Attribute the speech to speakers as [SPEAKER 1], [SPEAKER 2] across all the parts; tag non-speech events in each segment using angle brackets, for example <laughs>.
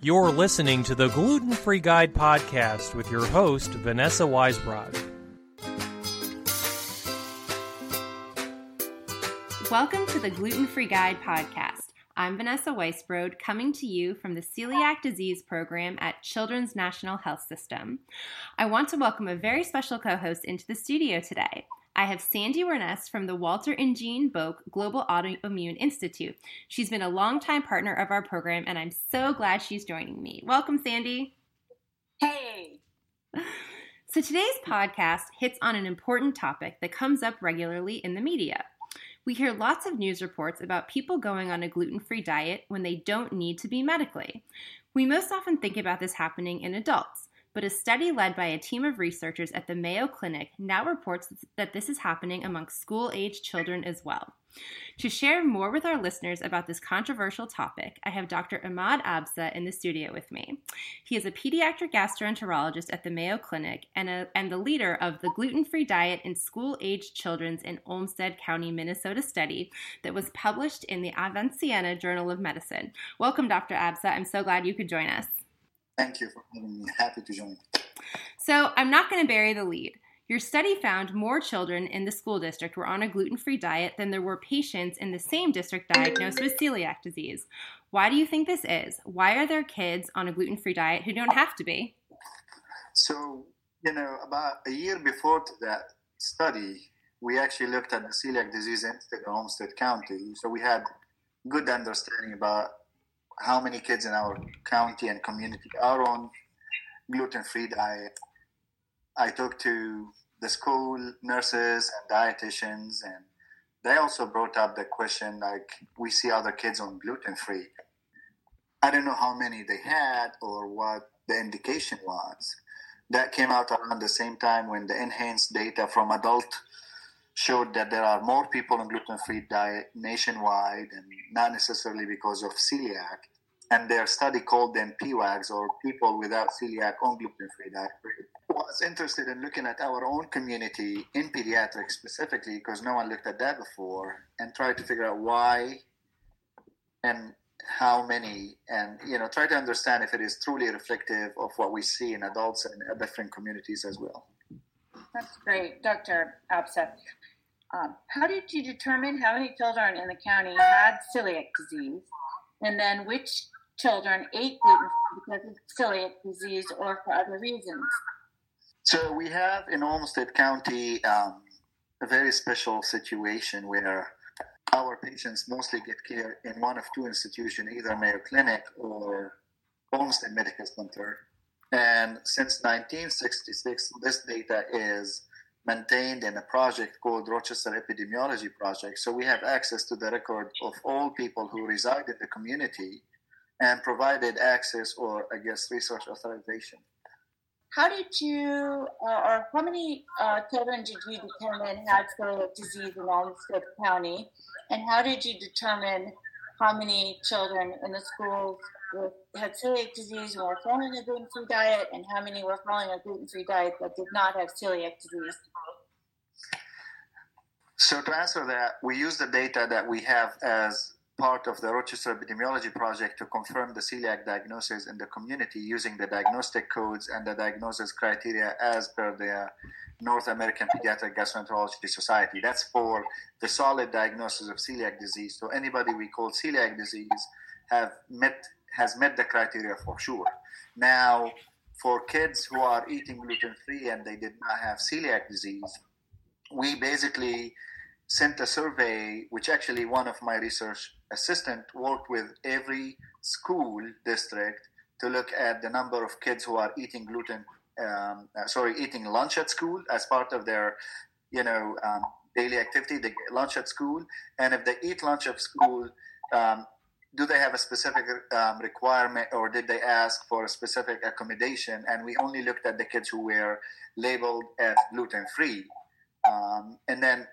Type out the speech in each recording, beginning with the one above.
[SPEAKER 1] You're listening to the Gluten Free Guide podcast with your host, Vanessa Weisbrod.
[SPEAKER 2] Welcome to the Gluten Free Guide podcast. I'm Vanessa Weisbrod, coming to you from the Celiac Disease Program at Children's National Health System. I want to welcome a very special co host into the studio today. I have Sandy Werness from the Walter and Jean Boek Global Autoimmune Institute. She's been a longtime partner of our program, and I'm so glad she's joining me. Welcome, Sandy.
[SPEAKER 3] Hey. <laughs>
[SPEAKER 2] So, today's podcast hits on an important topic that comes up regularly in the media. We hear lots of news reports about people going on a gluten free diet when they don't need to be medically. We most often think about this happening in adults but a study led by a team of researchers at the Mayo Clinic now reports that this is happening among school age children as well. To share more with our listeners about this controversial topic, I have Dr. Imad Absah in the studio with me. He is a pediatric gastroenterologist at the Mayo Clinic and, a, and the leader of the gluten free diet in school aged children's in Olmsted County, Minnesota study that was published in the Avicenna Journal of Medicine. Welcome, Dr. Absa. I'm so glad you could join us.
[SPEAKER 4] Thank you for having me. Happy to join.
[SPEAKER 2] So, I'm not going to bury the lead. Your study found more children in the school district were on a gluten free diet than there were patients in the same district diagnosed with celiac disease. Why do you think this is? Why are there kids on a gluten free diet who don't have to be?
[SPEAKER 4] So, you know, about a year before that study, we actually looked at the celiac disease in Olmsted County. So we had good understanding about how many kids in our county and community are on gluten-free diet. I talked to the school nurses and dietitians, and they also brought up the question like we see other kids on gluten-free. I don't know how many they had or what the indication was. That came out around the same time when the NHANES data from adult showed that there are more people on gluten-free diet nationwide and not necessarily because of celiac. And their study called them PWAGs or people without celiac on gluten-free diet. Was interested in looking at our own community in pediatrics specifically because no one looked at that before and tried to figure out why and how many. And you know try to understand if it is truly reflective of what we see in adults and different communities as well.
[SPEAKER 3] That's great. Dr Absah um, how did you determine how many children in the county had celiac disease and then which children ate gluten because of celiac disease or for other reasons?
[SPEAKER 4] So we have in Olmsted County um, a very special situation where our patients mostly get care in one of two institutions, either Mayo Clinic or Olmsted Medical Center. And since 1966, this data is maintained in a project called Rochester Epidemiology Project. So we have access to the record of all people who reside in the community and provided access or, I guess, research authorization.
[SPEAKER 3] How did you, uh, or how many uh, children did you determine had celiac disease in Olmsted County? And how did you determine how many children in the schools with, had celiac disease were following a gluten free diet, and how many were following a gluten free diet that did not have celiac disease?
[SPEAKER 4] So, to answer that, we use the data that we have as part of the Rochester Epidemiology Project to confirm the celiac diagnosis in the community using the diagnostic codes and the diagnosis criteria as per the North American Pediatric Gastroenterology Society. That's for the solid diagnosis of celiac disease. So anybody we call celiac disease have met has met the criteria for sure. Now, for kids who are eating gluten free and they did not have celiac disease, we basically sent a survey, which actually one of my research assistant worked with every school district to look at the number of kids who are eating gluten, um, uh, sorry, eating lunch at school as part of their, you know, um, daily activity. They lunch at school, and if they eat lunch at school, um, do they have a specific um, requirement or did they ask for a specific accommodation? And we only looked at the kids who were labeled as gluten free. Um, and then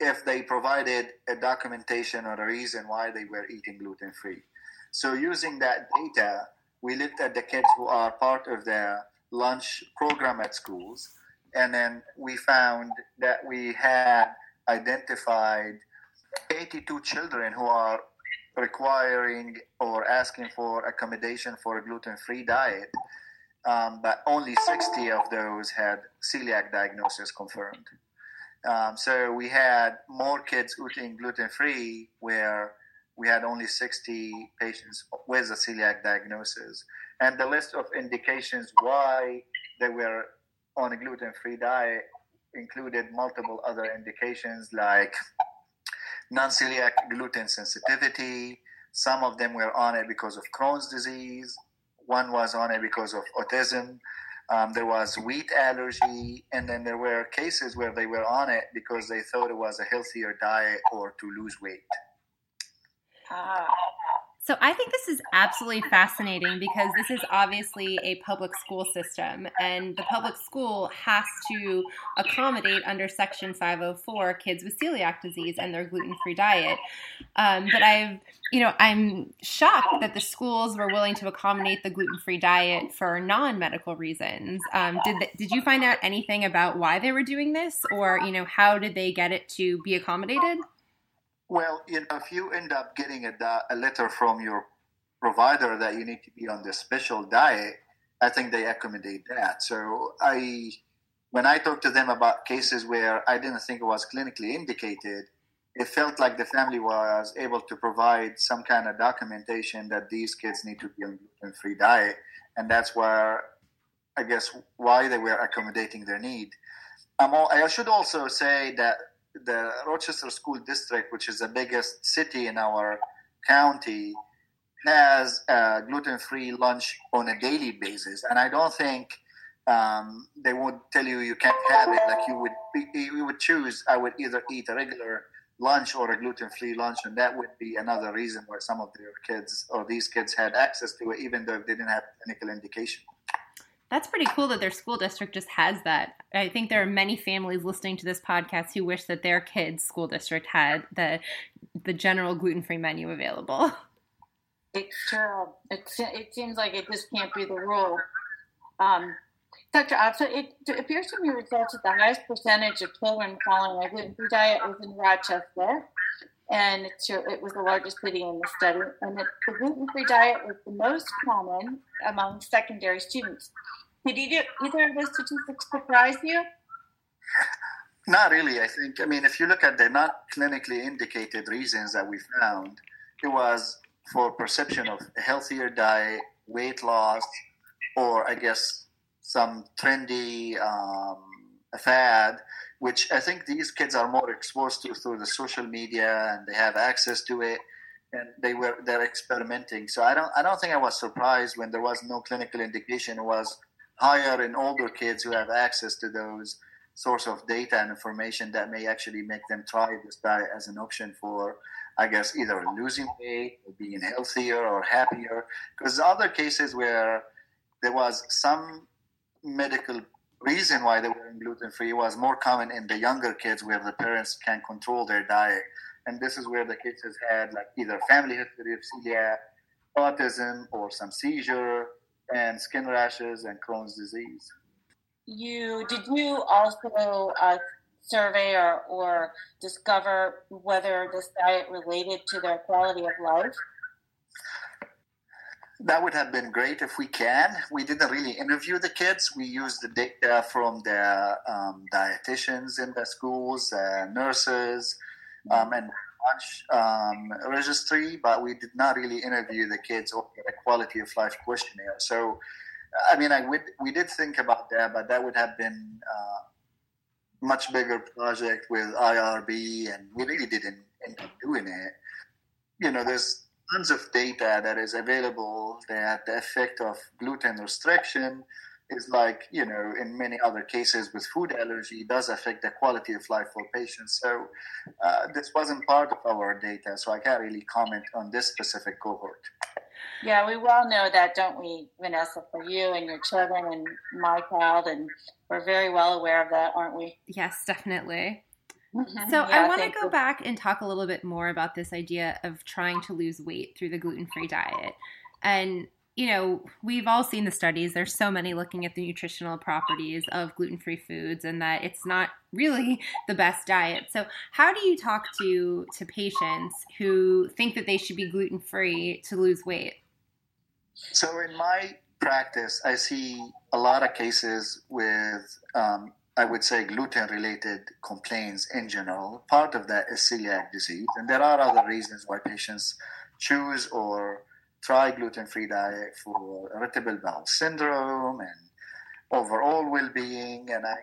[SPEAKER 4] if they provided a documentation or a reason why they were eating gluten free. So, using that data, we looked at the kids who are part of the lunch program at schools, and then we found that we had identified 82 children who are requiring or asking for accommodation for a gluten-free diet, um, but only 60 of those had celiac diagnosis confirmed. Um, so we had more kids eating gluten-free where we had only 60 patients with a celiac diagnosis. And the list of indications why they were on a gluten-free diet included multiple other indications like non-celiac gluten sensitivity. Some of them were on it because of Crohn's disease. One was on it because of autism. Um, there was wheat allergy, and then there were cases where they were on it because they thought it was a healthier diet or to lose weight.
[SPEAKER 2] Ah. So I think this is absolutely fascinating because this is obviously a public school system, and the public school has to accommodate under Section 504 kids with celiac disease and their gluten-free diet. Um, but I've, you know, I'm shocked that the schools were willing to accommodate the gluten-free diet for non-medical reasons. Um, did did you find out anything about why they were doing this, or you know, how did they get it to be accommodated?
[SPEAKER 4] Well, if you end up getting a, a letter from your provider that you need to be on this special diet, I think they accommodate that. So I, when I talked to them about cases where I didn't think it was clinically indicated, it felt like the family was able to provide some kind of documentation that these kids need to be on gluten-free diet, and that's where I guess why they were accommodating their need. I should also say that the Rochester School District, which is the biggest city in our county, has a gluten-free lunch on a daily basis, and I don't think um, they would tell you you can't have it. Like you would, you would choose. I would either eat a regular lunch or a gluten-free lunch, and that would be another reason why some of their kids or these kids had access to it, even though they didn't have clinical indication.
[SPEAKER 2] That's pretty cool that their school district just has that. I think there are many families listening to this podcast who wish that their kids' school district had the the general gluten free menu available.
[SPEAKER 3] It's true. It's, it seems like it just can't be the rule. Um, Dr. Absah, it appears from your results that the highest percentage of children following a gluten free diet was in Rochester, and it was the largest city in the study, and the gluten free diet was the most common among secondary students. Did either, of those statistics surprise you?
[SPEAKER 4] Not really. I think, I mean, if you look at the not clinically indicated reasons that we found, it was for perception of a healthier diet, weight loss, or I guess some trendy um, fad, which I think these kids are more exposed to through the social media and they have access to it and they were they're experimenting. So I don't I don't think I was surprised when there was no clinical indication. It was higher in older kids who have access to those source of data and information that may actually make them try this diet as an option for I guess either losing weight or being healthier or happier. Because other cases where there was some medical reason why they were gluten free was more common in the younger kids where the parents can control their diet. And this is where the kids has had like either family history of celiac, autism, or some seizure, and skin rashes and Crohn's disease.
[SPEAKER 3] You did you also uh, survey or, or discover whether this diet related to their quality of life?
[SPEAKER 4] That would have been great if we can. We didn't really interview the kids. We used the data from the um, dietitians in the schools, uh, nurses, um, and um, registry, but we did not really interview the kids or get a quality of life questionnaire. So, I mean, I would we did think about that, but that would have been uh, much bigger project with IRB, and we really didn't end up doing it. You know, there's tons of data that is available that the effect of gluten restriction is like you know in many other cases with food allergy does affect the quality of life for patients so uh, this wasn't part of our data so i can't really comment on this specific cohort
[SPEAKER 3] yeah we well know that don't we vanessa for you and your children and my child and we're very well aware of that aren't we
[SPEAKER 2] yes definitely mm-hmm. so yeah, I want to go you. back and talk a little bit more about this idea of trying to lose weight through the gluten-free diet. And you know, we've all seen the studies. There's so many looking at the nutritional properties of gluten free foods and that it's not really <laughs> the best diet. So, how do you talk to, to patients who think that they should be gluten free to lose weight?
[SPEAKER 4] So, in my practice, I see a lot of cases with, um, I would say, gluten related complaints in general. Part of that is celiac disease, and there are other reasons why patients choose or try gluten-free diet for irritable bowel syndrome and overall well-being. And I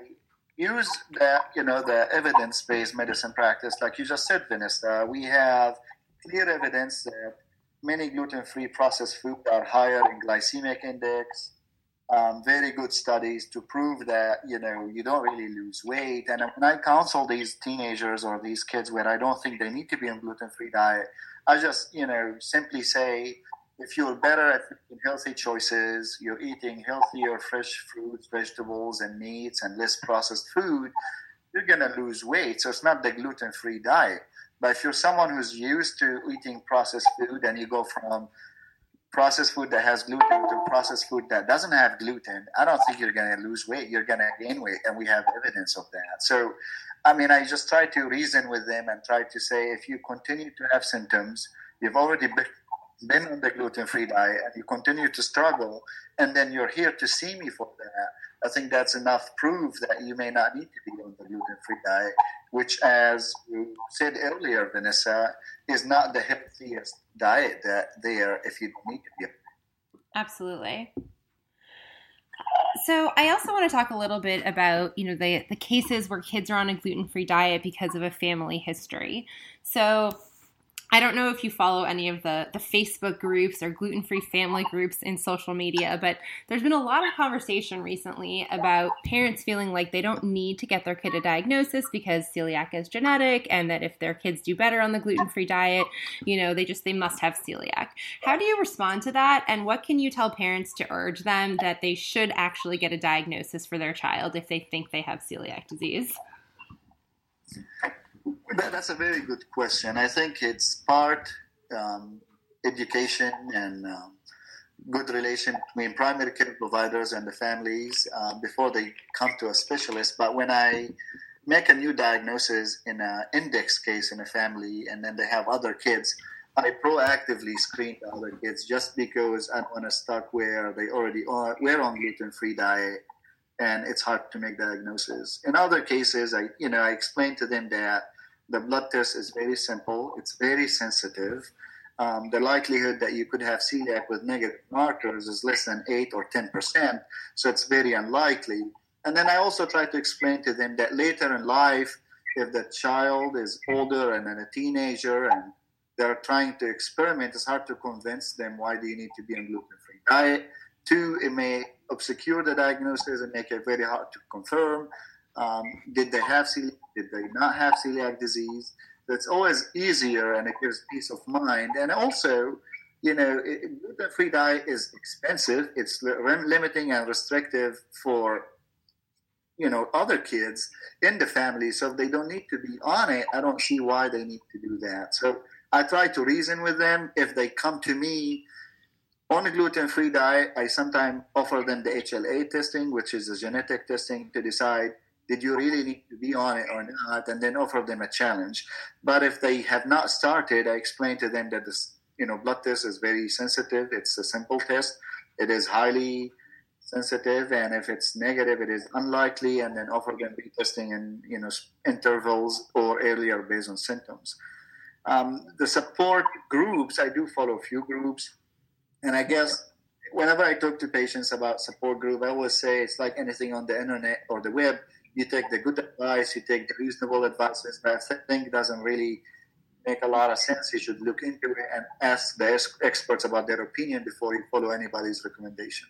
[SPEAKER 4] use that, you know, the evidence-based medicine practice, like you just said, Vanessa. We have clear evidence that many gluten-free processed foods are higher in glycemic index. Um, very good studies to prove that you know you don't really lose weight. And when I counsel these teenagers or these kids where I don't think they need to be on gluten-free diet, I just you know simply say if you're better at making healthy choices, you're eating healthier, fresh fruits, vegetables, and meats, and less processed food, you're going to lose weight. So it's not the gluten free diet. But if you're someone who's used to eating processed food and you go from processed food that has gluten to processed food that doesn't have gluten, I don't think you're going to lose weight. You're going to gain weight. And we have evidence of that. So, I mean, I just try to reason with them and try to say if you continue to have symptoms, you've already been on the gluten free diet and you continue to struggle, and then you're here to see me for that, I think that's enough proof that you may not need to be on the gluten free diet, which, as you said earlier, Vanessa, is not the healthiest diet that there if you don't need to be.
[SPEAKER 2] Absolutely. So I also want to talk a little bit about, you know, the the cases where kids are on a gluten-free diet because of a family history. So I don't know if you follow any of the, the Facebook groups or gluten free family groups in social media, but there's been a lot of conversation recently about parents feeling like they don't need to get their kid a diagnosis because celiac is genetic and that if their kids do better on the gluten free diet, you know, they just they must have celiac. How do you respond to that and what can you tell parents to urge them that they should actually get a diagnosis for their child if they think they have celiac disease?
[SPEAKER 4] That's a very good question. I think it's part um, education and um, good relation between primary care providers and the families uh, before they come to a specialist. But when I make a new diagnosis in an index case in a family and then they have other kids, I proactively screen the other kids just because I want to stuck where they already are, we're on gluten-free diet and it's hard to make diagnosis. In other cases, I you know I explain to them that the blood test is very simple. It's very sensitive. Um, the likelihood that you could have celiac with negative markers is less than 8 or 10%, so it's very unlikely. And then I also try to explain to them that later in life, if the child is older and then a teenager and they're trying to experiment, it's hard to convince them why do you need to be on gluten-free diet. Two, it may obscure the diagnosis and make it very hard to confirm. Um, did they have celiac? Did they not have celiac disease? That's always easier and it gives peace of mind. And also, you know, gluten-free diet is expensive. It's limiting and restrictive for you know other kids in the family. So if they don't need to be on it, I don't see why they need to do that. So I try to reason with them. If they come to me on a gluten-free diet, I sometimes offer them the HLA testing, which is a genetic testing to decide did you really need to be on it or not, and then offer them a challenge. But if they have not started, I explain to them that this you know blood test is very sensitive. It's a simple test. It is highly sensitive, and if it's negative, it is unlikely. And then offer them retesting in you know intervals or earlier based on symptoms. Um, the support groups, I do follow a few groups, and I guess whenever I talk to patients about support group, I always say it's like anything on the internet or the web you take the good advice, you take the reasonable advices, but if think doesn't really make a lot of sense, you should look into it and ask the experts about their opinion before you follow anybody's recommendation.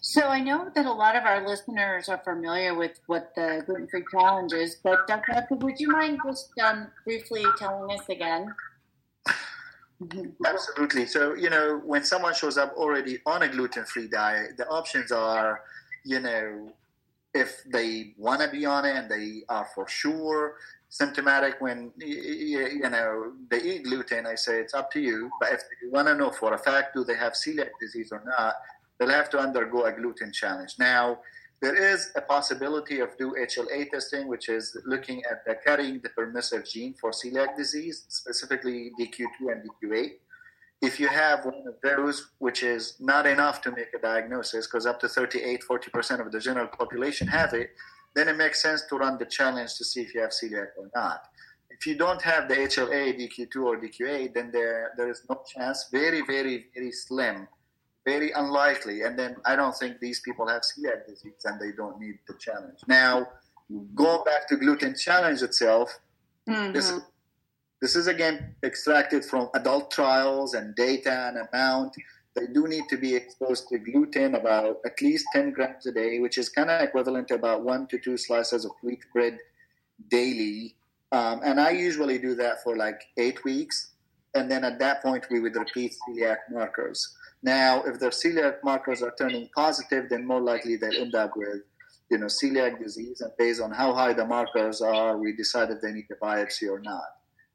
[SPEAKER 3] So I know that a lot of our listeners are familiar with what the gluten-free challenge is, but Dr. Would you mind just um, briefly telling us again? Mm-hmm.
[SPEAKER 4] Absolutely. So, you know, when someone shows up already on a gluten-free diet, the options are, you know, if they want to be on it and they are for sure symptomatic when you know they eat gluten. I say it's up to you. But if you want to know for a fact do they have celiac disease or not, they'll have to undergo a gluten challenge. Now, there is a possibility of do HLA testing, which is looking at the carrying the permissive gene for celiac disease, specifically DQ2 and DQ8. If you have one of those, which is not enough to make a diagnosis, because up to 38, 40% of the general population have it, then it makes sense to run the challenge to see if you have celiac or not. If you don't have the HLA, DQ2 or DQ8, then there, there is no chance, very, very, very slim, very unlikely. And then I don't think these people have celiac disease and they don't need the challenge. Now, going back to gluten challenge itself, mm-hmm. this, this is again extracted from adult trials and data and amount they do need to be exposed to gluten about at least 10 grams a day, which is kind of equivalent to about one to two slices of wheat bread daily. Um, and I usually do that for like eight weeks. And then at that point, we would repeat celiac markers. Now, if their celiac markers are turning positive, then more likely they'll end up with, you know, celiac disease. And based on how high the markers are, we decide if they need a biopsy or not.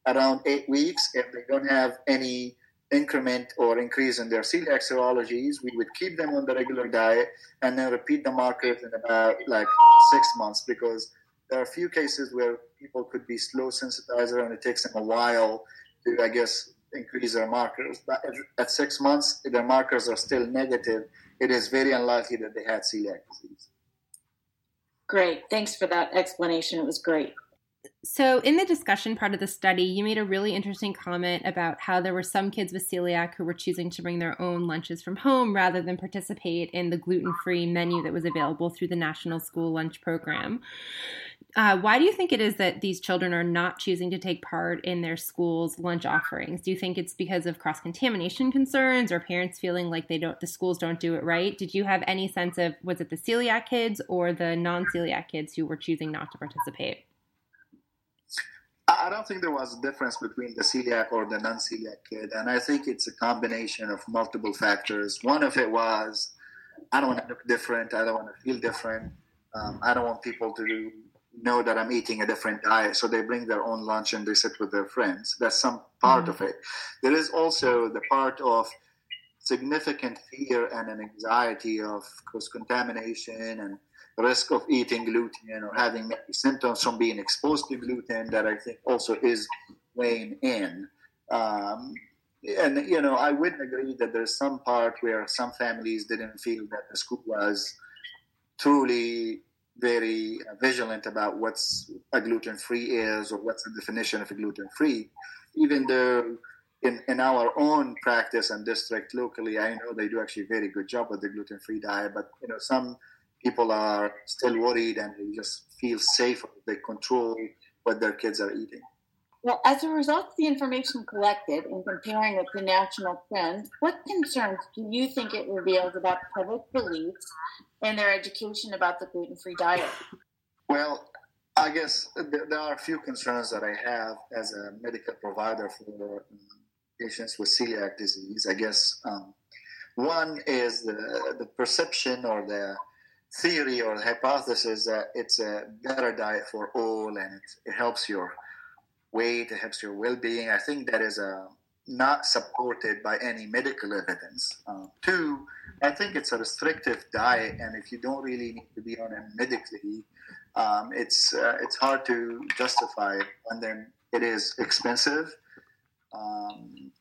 [SPEAKER 4] Around eight weeks, if they don't have any increment or increase in their celiac serologies, we would keep them on the regular diet and then repeat the markers in about like six months because there are a few cases where people could be slow sensitizer and it takes them a while to, I guess, increase their markers. But at six months, if their markers are still negative, it is very unlikely that they had celiac disease.
[SPEAKER 3] Great. Thanks for that explanation. It was great.
[SPEAKER 2] So, in the discussion part of the study, you made a really interesting comment about how there were some kids with celiac who were choosing to bring their own lunches from home rather than participate in the gluten free menu that was available through the National School Lunch Program. Uh, why do you think it is that these children are not choosing to take part in their school's lunch offerings? Do you think it's because of cross contamination concerns or parents feeling like they don't the schools don't do it right? Did you have any sense of was it the celiac kids or the non celiac kids who were choosing not to participate?
[SPEAKER 4] I don't think there was a difference between the celiac or the non-celiac kid, and I think it's a combination of multiple factors. One of it was, I don't want to look different. I don't want to feel different. Um, I don't want people to know that I'm eating a different diet, so they bring their own lunch and they sit with their friends. That's some part mm-hmm. of it. There is also the part of significant fear and an anxiety of cross contamination and risk of eating gluten or having symptoms from being exposed to gluten that I think also is weighing in. Um, and you know, I wouldn't agree that there's some part where some families didn't feel that the school was truly very vigilant about what's a gluten free is or what's the definition of a gluten free, even though in, in our own practice and district locally, I know they do actually a very good job with the gluten free diet, but you know, some people are still worried and they just feel safe. They control what their kids are eating.
[SPEAKER 3] Well, as a result of the information collected and comparing it to national trends, what concerns do you think it reveals about public beliefs and their education about the gluten free diet?
[SPEAKER 4] Well, I guess there are a few concerns that I have as a medical provider for patients with celiac disease. I guess um, one is the, the perception or the theory or hypothesis that it's a better diet for all and it, it helps your weight, it helps your well-being. I think that is uh, not supported by any medical evidence. Uh, two, I think it's a restrictive diet, and if you don't really need to be on it medically, um, it's uh, it's hard to justify it, and then it is expensive. Um,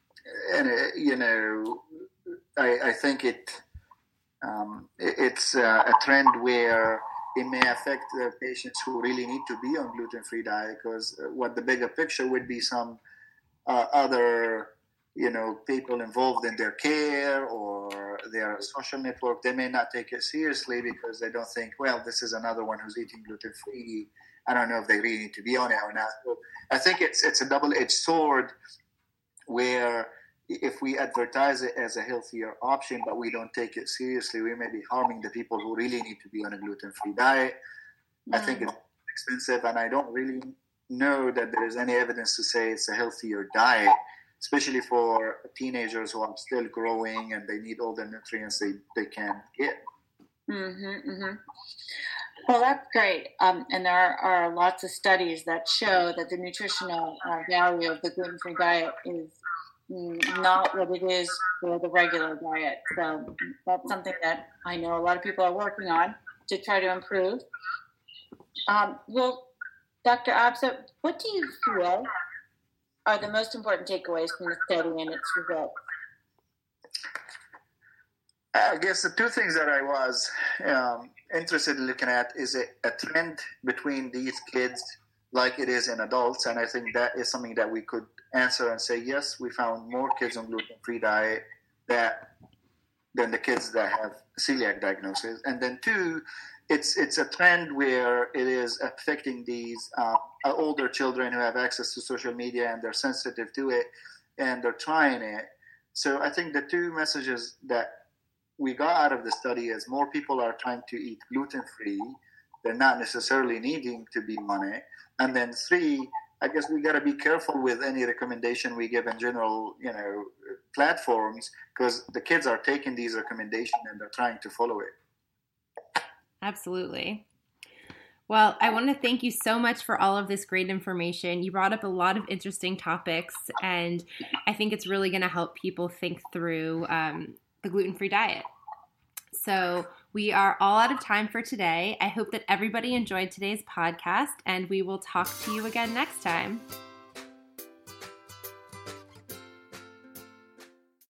[SPEAKER 4] and it, you know, I, I think it um, it's uh, a trend where it may affect the patients who really need to be on gluten-free diet because uh, what the bigger picture would be some uh, other you know people involved in their care or their social network. They may not take it seriously because they don't think well this is another one who's eating gluten-free. I don't know if they really need to be on it or not. So i think it's it's a double-edged sword where if we advertise it as a healthier option, but we don't take it seriously, we may be harming the people who really need to be on a gluten free diet. Mm. I think it's expensive, and I don't really know that there is any evidence to say it's a healthier diet, especially for teenagers who are still growing and they need all the nutrients they, they can get.
[SPEAKER 3] Mm-hmm, mm-hmm. Well, that's great. Um, and there are, are, lots of studies that show that the nutritional uh, value of the gluten free diet is not what it is for the regular diet. So that's something that I know a lot of people are working on to try to improve. Um, well, Dr. Absah, what do you feel are the most important takeaways from the study and its results?
[SPEAKER 4] I guess the two things that I was um, interested in looking at is a, a, trend between these kids like it is in adults. And I think that is something that we could answer and say, yes, we found more kids on gluten-free diet that than the kids that have celiac diagnosis. And then two, it's it's a trend where it is affecting these uh, older children who have access to social media and they're sensitive to it and they're trying it. So I think the two messages that we got out of the study is more people are trying to eat gluten free. They're not necessarily needing to be on it. And then three, I guess we got to be careful with any recommendation we give in general, you know, platforms because the kids are taking these recommendations and they're trying to follow it.
[SPEAKER 2] Absolutely. Well, I want to thank you so much for all of this great information. You brought up a lot of interesting topics, and I think it's really going to help people think through um, the gluten free diet. So, we are all out of time for today. I hope that everybody enjoyed today's podcast, and we will talk to you again next time.